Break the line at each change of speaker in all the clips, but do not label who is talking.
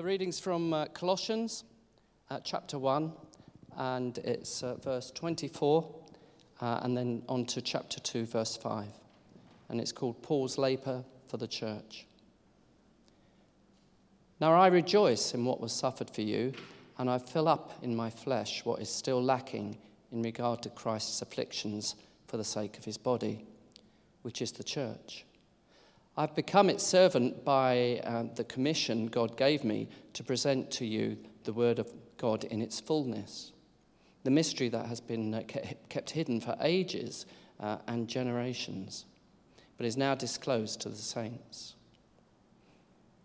The reading's from uh, Colossians uh, chapter 1, and it's uh, verse 24, uh, and then on to chapter 2, verse 5. And it's called Paul's Labour for the Church. Now I rejoice in what was suffered for you, and I fill up in my flesh what is still lacking in regard to Christ's afflictions for the sake of his body, which is the church. I've become its servant by uh, the commission God gave me to present to you the word of God in its fullness, the mystery that has been uh, kept hidden for ages uh, and generations, but is now disclosed to the saints.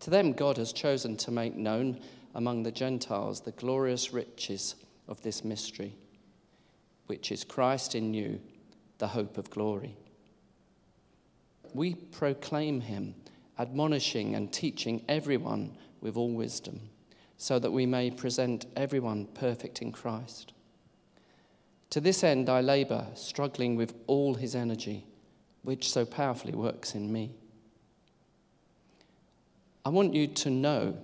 To them, God has chosen to make known among the Gentiles the glorious riches of this mystery, which is Christ in you, the hope of glory we proclaim him, admonishing and teaching everyone with all wisdom, so that we may present everyone perfect in Christ. To this end, I labor, struggling with all his energy, which so powerfully works in me. I want you to know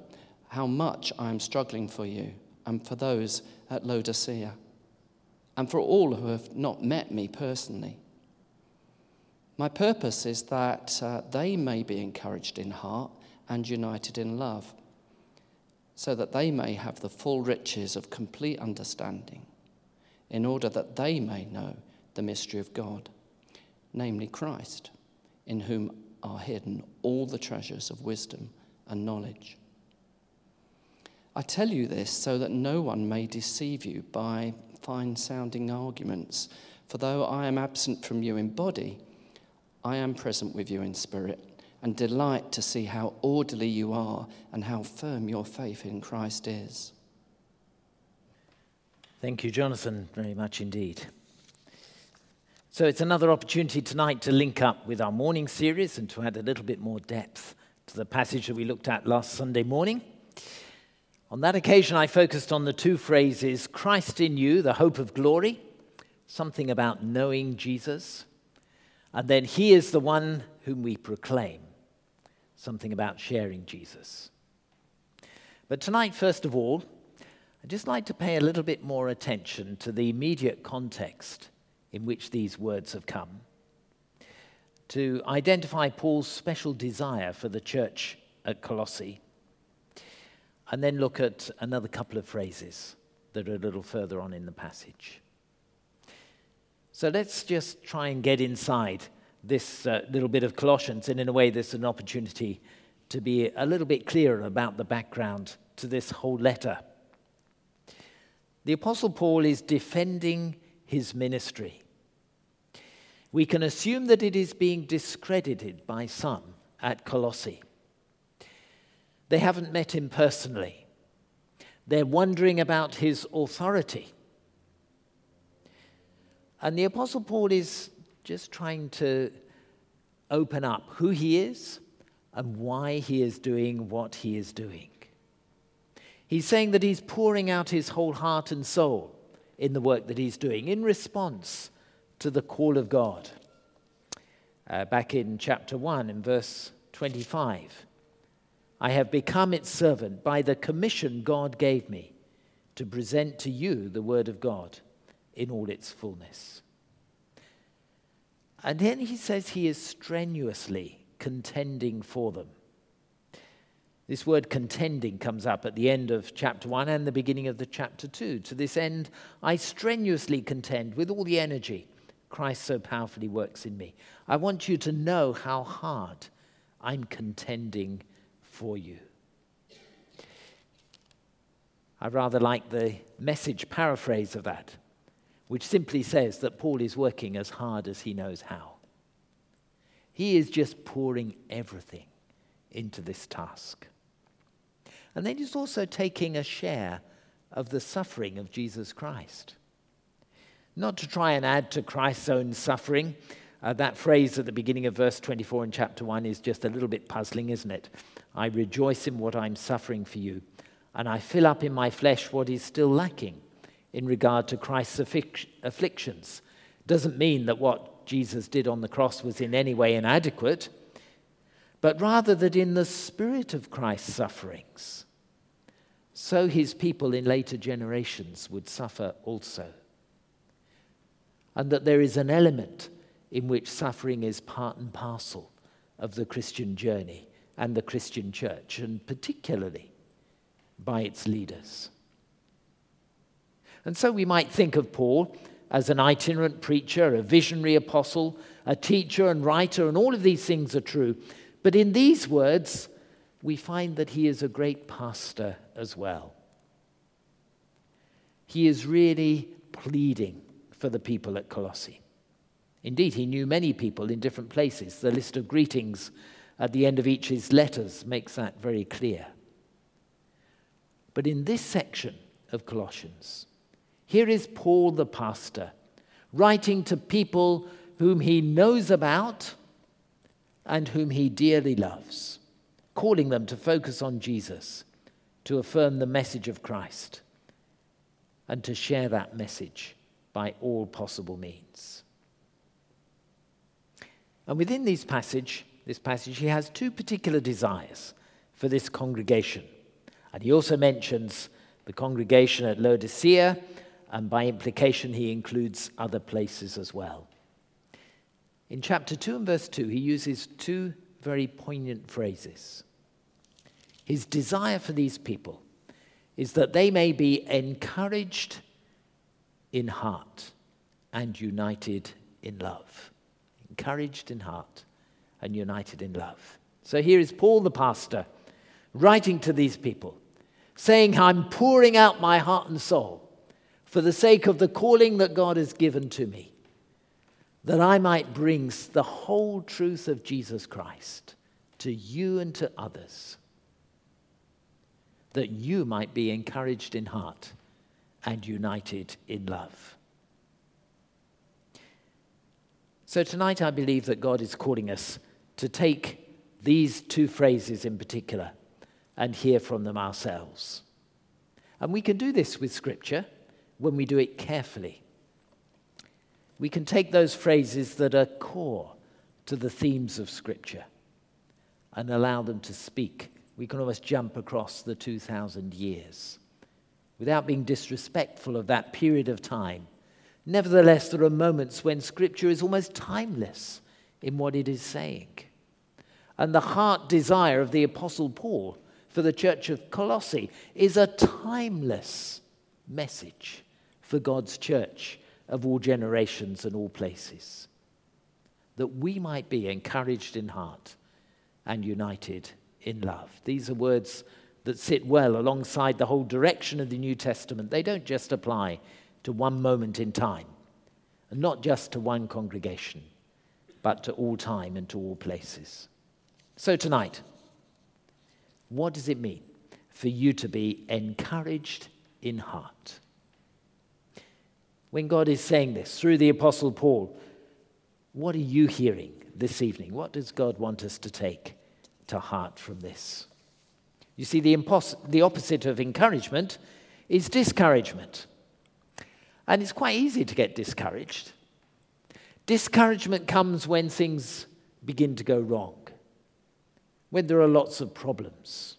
how much I am struggling for you and for those at Laodicea, and for all who have not met me personally. My purpose is that uh, they may be encouraged in heart and united in love, so that they may have the full riches of complete understanding, in order that they may know the mystery of God, namely Christ, in whom are hidden all the treasures of wisdom and knowledge. I tell you this so that no one may deceive you by fine sounding arguments, for though I am absent from you in body, I am present with you in spirit and delight to see how orderly you are and how firm your faith in Christ is.
Thank you, Jonathan, very much indeed. So it's another opportunity tonight to link up with our morning series and to add a little bit more depth to the passage that we looked at last Sunday morning. On that occasion, I focused on the two phrases Christ in you, the hope of glory, something about knowing Jesus and then he is the one whom we proclaim. Something about sharing Jesus. But tonight, first of all, I'd just like to pay a little bit more attention to the immediate context in which these words have come, to identify Paul's special desire for the church at Colossae, and then look at another couple of phrases that are a little further on in the passage. So let's just try and get inside this uh, little bit of Colossians, and in a way, this is an opportunity to be a little bit clearer about the background to this whole letter. The Apostle Paul is defending his ministry. We can assume that it is being discredited by some at Colossae. They haven't met him personally. They're wondering about his authority. And the Apostle Paul is just trying to open up who he is and why he is doing what he is doing. He's saying that he's pouring out his whole heart and soul in the work that he's doing in response to the call of God. Uh, back in chapter 1, in verse 25, I have become its servant by the commission God gave me to present to you the word of God in all its fullness. And then he says he is strenuously contending for them. This word contending comes up at the end of chapter 1 and the beginning of the chapter 2. To this end, I strenuously contend with all the energy Christ so powerfully works in me. I want you to know how hard I'm contending for you. I rather like the message paraphrase of that which simply says that Paul is working as hard as he knows how. He is just pouring everything into this task. And then he's also taking a share of the suffering of Jesus Christ. Not to try and add to Christ's own suffering. Uh, that phrase at the beginning of verse 24 in chapter 1 is just a little bit puzzling, isn't it? I rejoice in what I'm suffering for you, and I fill up in my flesh what is still lacking in regard to Christ's afflictions. Doesn't mean that what Jesus did on the cross was in any way inadequate, but rather that in the spirit of Christ's sufferings, so his people in later generations would suffer also. And that there is an element in which suffering is part and parcel of the Christian journey and the Christian church, and particularly by its leaders. And so we might think of Paul as an itinerant preacher, a visionary apostle, a teacher and writer, and all of these things are true. But in these words, we find that he is a great pastor as well. He is really pleading for the people at Colossae. Indeed, he knew many people in different places. The list of greetings at the end of each of his letters makes that very clear. But in this section of Colossians, here is Paul the pastor writing to people whom he knows about and whom he dearly loves, calling them to focus on Jesus, to affirm the message of Christ, and to share that message by all possible means. And within this passage, this passage, he has two particular desires for this congregation. And he also mentions the congregation at Laodicea and by implication, he includes other places as well. In chapter 2 and verse 2, he uses two very poignant phrases. His desire for these people is that they may be encouraged in heart and united in love. Encouraged in heart and united in love. So here is Paul the pastor writing to these people, saying, I'm pouring out my heart and soul for the sake of the calling that God has given to me, that I might bring the whole truth of Jesus Christ to you and to others, that you might be encouraged in heart and united in love. So tonight, I believe that God is calling us to take these two phrases in particular and hear from them ourselves. And we can do this with Scripture when we do it carefully. We can take those phrases that are core to the themes of Scripture and allow them to speak. We can almost jump across the 2,000 years without being disrespectful of that period of time. Nevertheless, there are moments when Scripture is almost timeless in what it is saying. And the heart desire of the Apostle Paul for the church of Colossae is a timeless message for God's church of all generations and all places. That we might be encouraged in heart and united in love. These are words that sit well alongside the whole direction of the New Testament. They don't just apply to one moment in time, and not just to one congregation, but to all time and to all places. So, tonight, what does it mean for you to be encouraged in heart? When God is saying this through the Apostle Paul, what are you hearing this evening? What does God want us to take to heart from this? You see, the, impos- the opposite of encouragement is discouragement. And it's quite easy to get discouraged. Discouragement comes when things begin to go wrong, when there are lots of problems,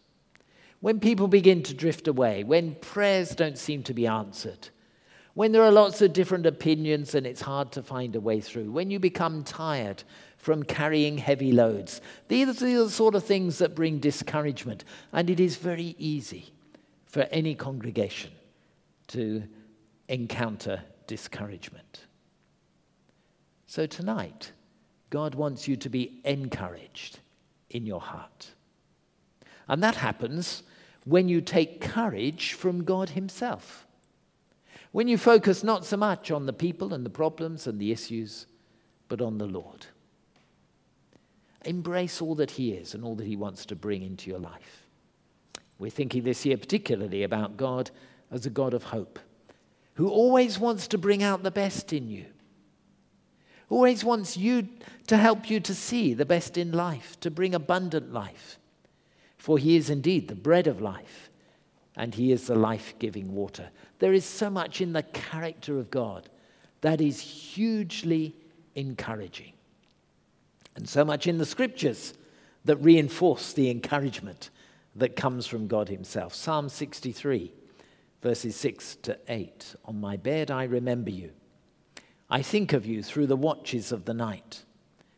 when people begin to drift away, when prayers don't seem to be answered when there are lots of different opinions and it's hard to find a way through, when you become tired from carrying heavy loads. These are the sort of things that bring discouragement, and it is very easy for any congregation to encounter discouragement. So tonight, God wants you to be encouraged in your heart. And that happens when you take courage from God Himself. When you focus not so much on the people and the problems and the issues, but on the Lord. Embrace all that He is and all that He wants to bring into your life. We're thinking this year particularly about God as a God of hope, who always wants to bring out the best in you, always wants you to help you to see the best in life, to bring abundant life. For He is indeed the bread of life, and He is the life giving water. There is so much in the character of God that is hugely encouraging. And so much in the scriptures that reinforce the encouragement that comes from God Himself. Psalm 63, verses 6 to 8. On my bed I remember you. I think of you through the watches of the night.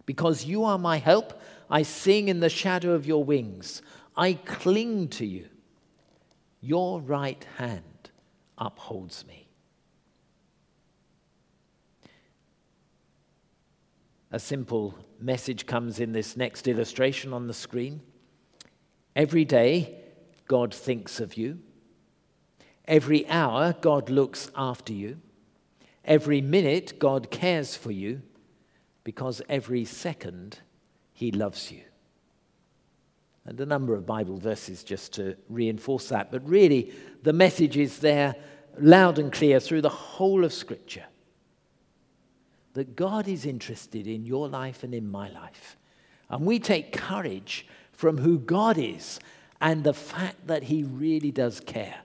Because you are my help, I sing in the shadow of your wings. I cling to you. Your right hand upholds me. A simple message comes in this next illustration on the screen. Every day, God thinks of you. Every hour, God looks after you. Every minute, God cares for you because every second, He loves you. And a number of Bible verses just to reinforce that. But really, the message is there loud and clear through the whole of Scripture that God is interested in your life and in my life. And we take courage from who God is and the fact that He really does care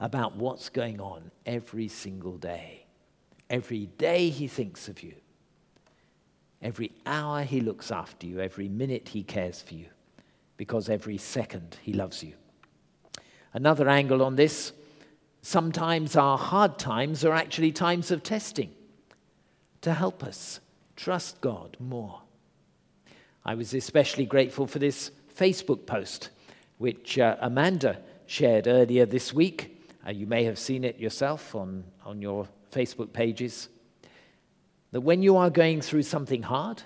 about what's going on every single day. Every day He thinks of you. Every hour He looks after you. Every minute He cares for you. Because every second He loves you. Another angle on this sometimes our hard times are actually times of testing to help us trust God more. I was especially grateful for this Facebook post, which uh, Amanda shared earlier this week. Uh, you may have seen it yourself on, on your Facebook pages. That when you are going through something hard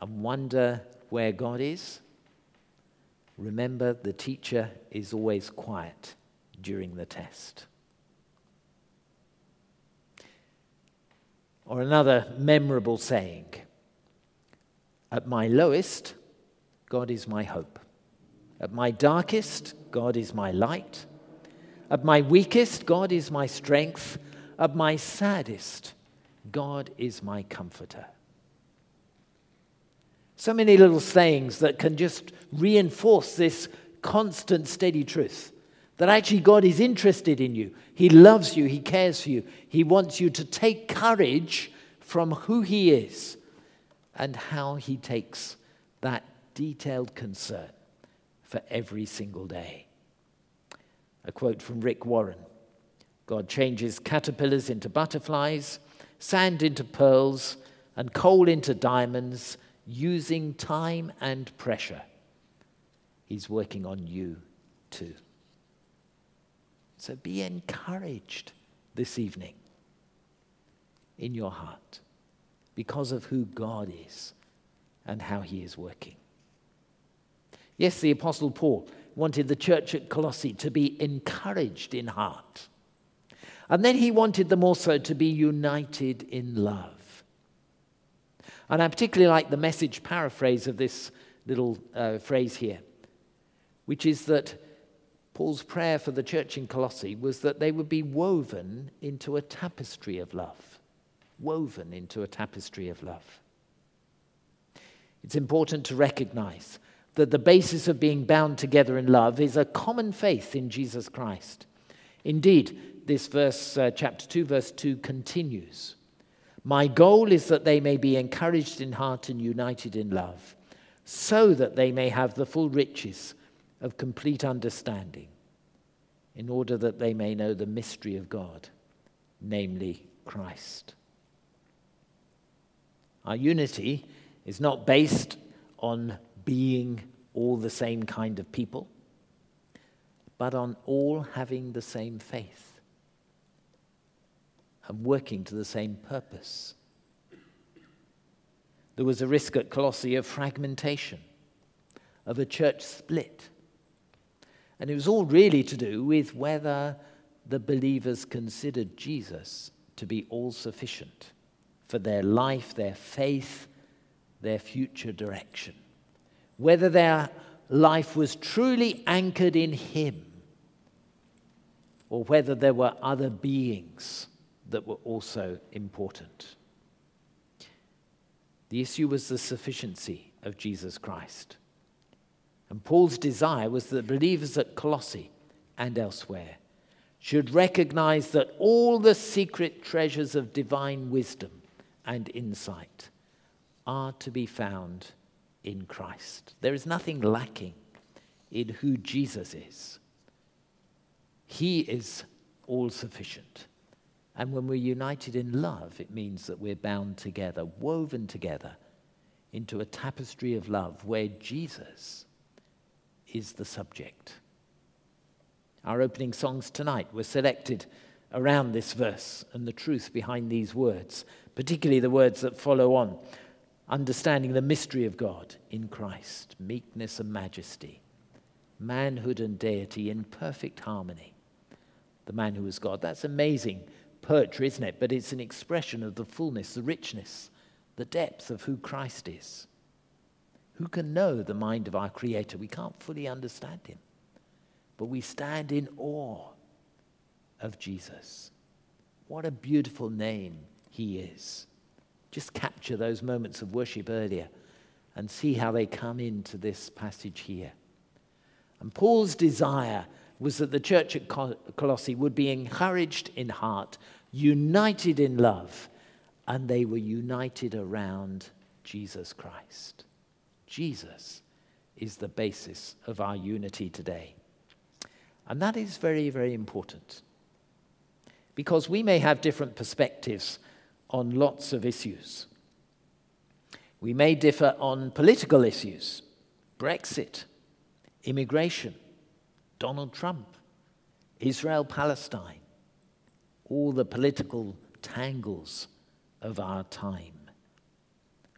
and wonder where God is, remember the teacher is always quiet during the test. Or another memorable saying At my lowest, God is my hope. At my darkest, God is my light. At my weakest, God is my strength. At my saddest, God is my comforter. So many little sayings that can just reinforce this constant, steady truth that actually God is interested in you. He loves you. He cares for you. He wants you to take courage from who He is and how He takes that detailed concern for every single day. A quote from Rick Warren God changes caterpillars into butterflies, sand into pearls, and coal into diamonds using time and pressure. He's working on you too. So be encouraged this evening in your heart because of who God is and how he is working. Yes, the Apostle Paul wanted the church at Colossae to be encouraged in heart. And then he wanted them also to be united in love. And I particularly like the message paraphrase of this little uh, phrase here, which is that Paul's prayer for the church in Colossae was that they would be woven into a tapestry of love. Woven into a tapestry of love. It's important to recognize that the basis of being bound together in love is a common faith in Jesus Christ. Indeed, this verse, uh, chapter 2, verse 2, continues My goal is that they may be encouraged in heart and united in love, so that they may have the full riches of complete understanding, in order that they may know the mystery of God, namely Christ. Our unity is not based on being all the same kind of people, but on all having the same faith and working to the same purpose. There was a risk at Colossae of fragmentation, of a church split and it was all really to do with whether the believers considered Jesus to be all sufficient for their life, their faith, their future direction. Whether their life was truly anchored in Him or whether there were other beings that were also important. The issue was the sufficiency of Jesus Christ. And Paul's desire was that believers at Colossae and elsewhere should recognize that all the secret treasures of divine wisdom and insight are to be found in Christ. There is nothing lacking in who Jesus is. He is all sufficient. And when we're united in love, it means that we're bound together, woven together into a tapestry of love where Jesus is the subject. Our opening songs tonight were selected around this verse and the truth behind these words, particularly the words that follow on understanding the mystery of God in Christ, meekness and majesty, manhood and deity in perfect harmony. The man who is God. That's amazing poetry, isn't it? But it's an expression of the fullness, the richness, the depth of who Christ is. Who can know the mind of our Creator? We can't fully understand Him, but we stand in awe of Jesus. What a beautiful name He is. Just capture those moments of worship earlier and see how they come into this passage here. And Paul's desire was that the church at Colossae would be encouraged in heart, united in love, and they were united around Jesus Christ. Jesus is the basis of our unity today. And that is very, very important. Because we may have different perspectives on lots of issues. We may differ on political issues, Brexit, immigration, Donald Trump, Israel Palestine, all the political tangles of our time.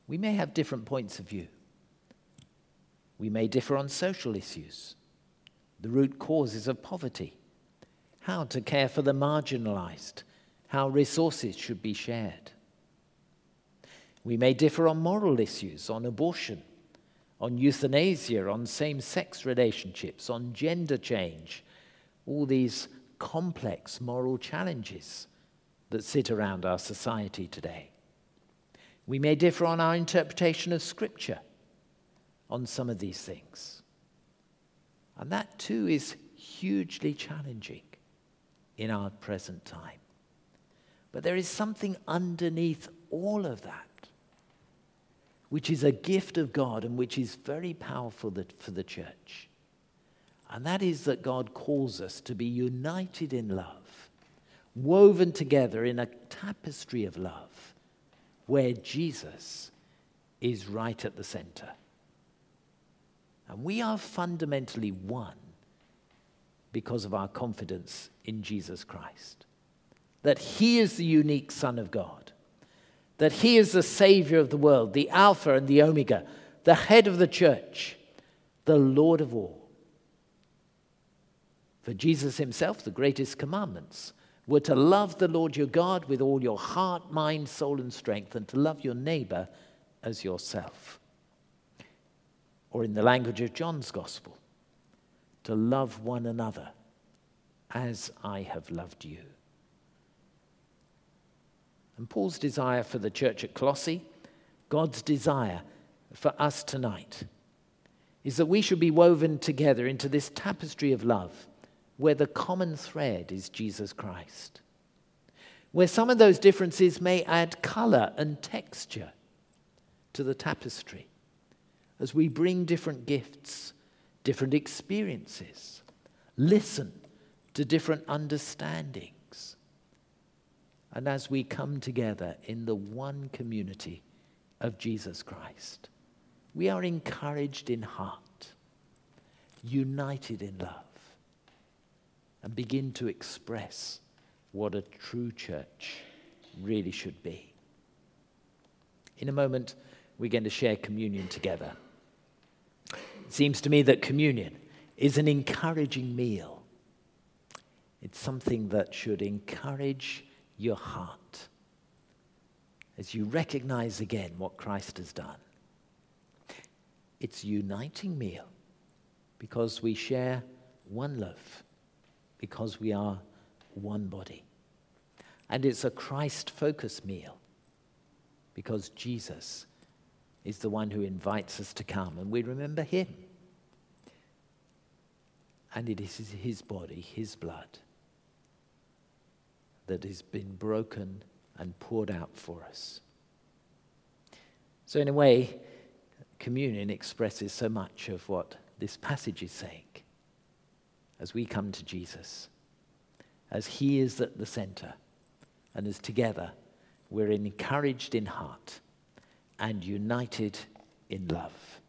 We may have different points of view. We may differ on social issues, the root causes of poverty, how to care for the marginalized, how resources should be shared. We may differ on moral issues, on abortion, on euthanasia, on same sex relationships, on gender change, all these complex moral challenges that sit around our society today. We may differ on our interpretation of Scripture on some of these things. And that too is hugely challenging in our present time. But there is something underneath all of that which is a gift of God and which is very powerful for the church. And that is that God calls us to be united in love, woven together in a tapestry of love, where Jesus is right at the center. And we are fundamentally one because of our confidence in Jesus Christ. That He is the unique Son of God that he is the Savior of the world, the Alpha and the Omega, the head of the church, the Lord of all. For Jesus himself, the greatest commandments were to love the Lord your God with all your heart, mind, soul, and strength, and to love your neighbor as yourself. Or in the language of John's Gospel, to love one another as I have loved you. And Paul's desire for the church at Colossae, God's desire for us tonight, is that we should be woven together into this tapestry of love where the common thread is Jesus Christ. Where some of those differences may add color and texture to the tapestry as we bring different gifts, different experiences, listen to different understanding and as we come together in the one community of Jesus Christ, we are encouraged in heart, united in love, and begin to express what a true church really should be. In a moment, we're going to share communion together. It seems to me that communion is an encouraging meal. It's something that should encourage your heart as you recognize again what Christ has done. It's a uniting meal because we share one love, because we are one body. And it's a Christ focused meal because Jesus is the one who invites us to come and we remember him. And it is his body, his blood that has been broken and poured out for us. So, in a way, communion expresses so much of what this passage is saying as we come to Jesus, as He is at the center, and as together we're encouraged in heart and united in love.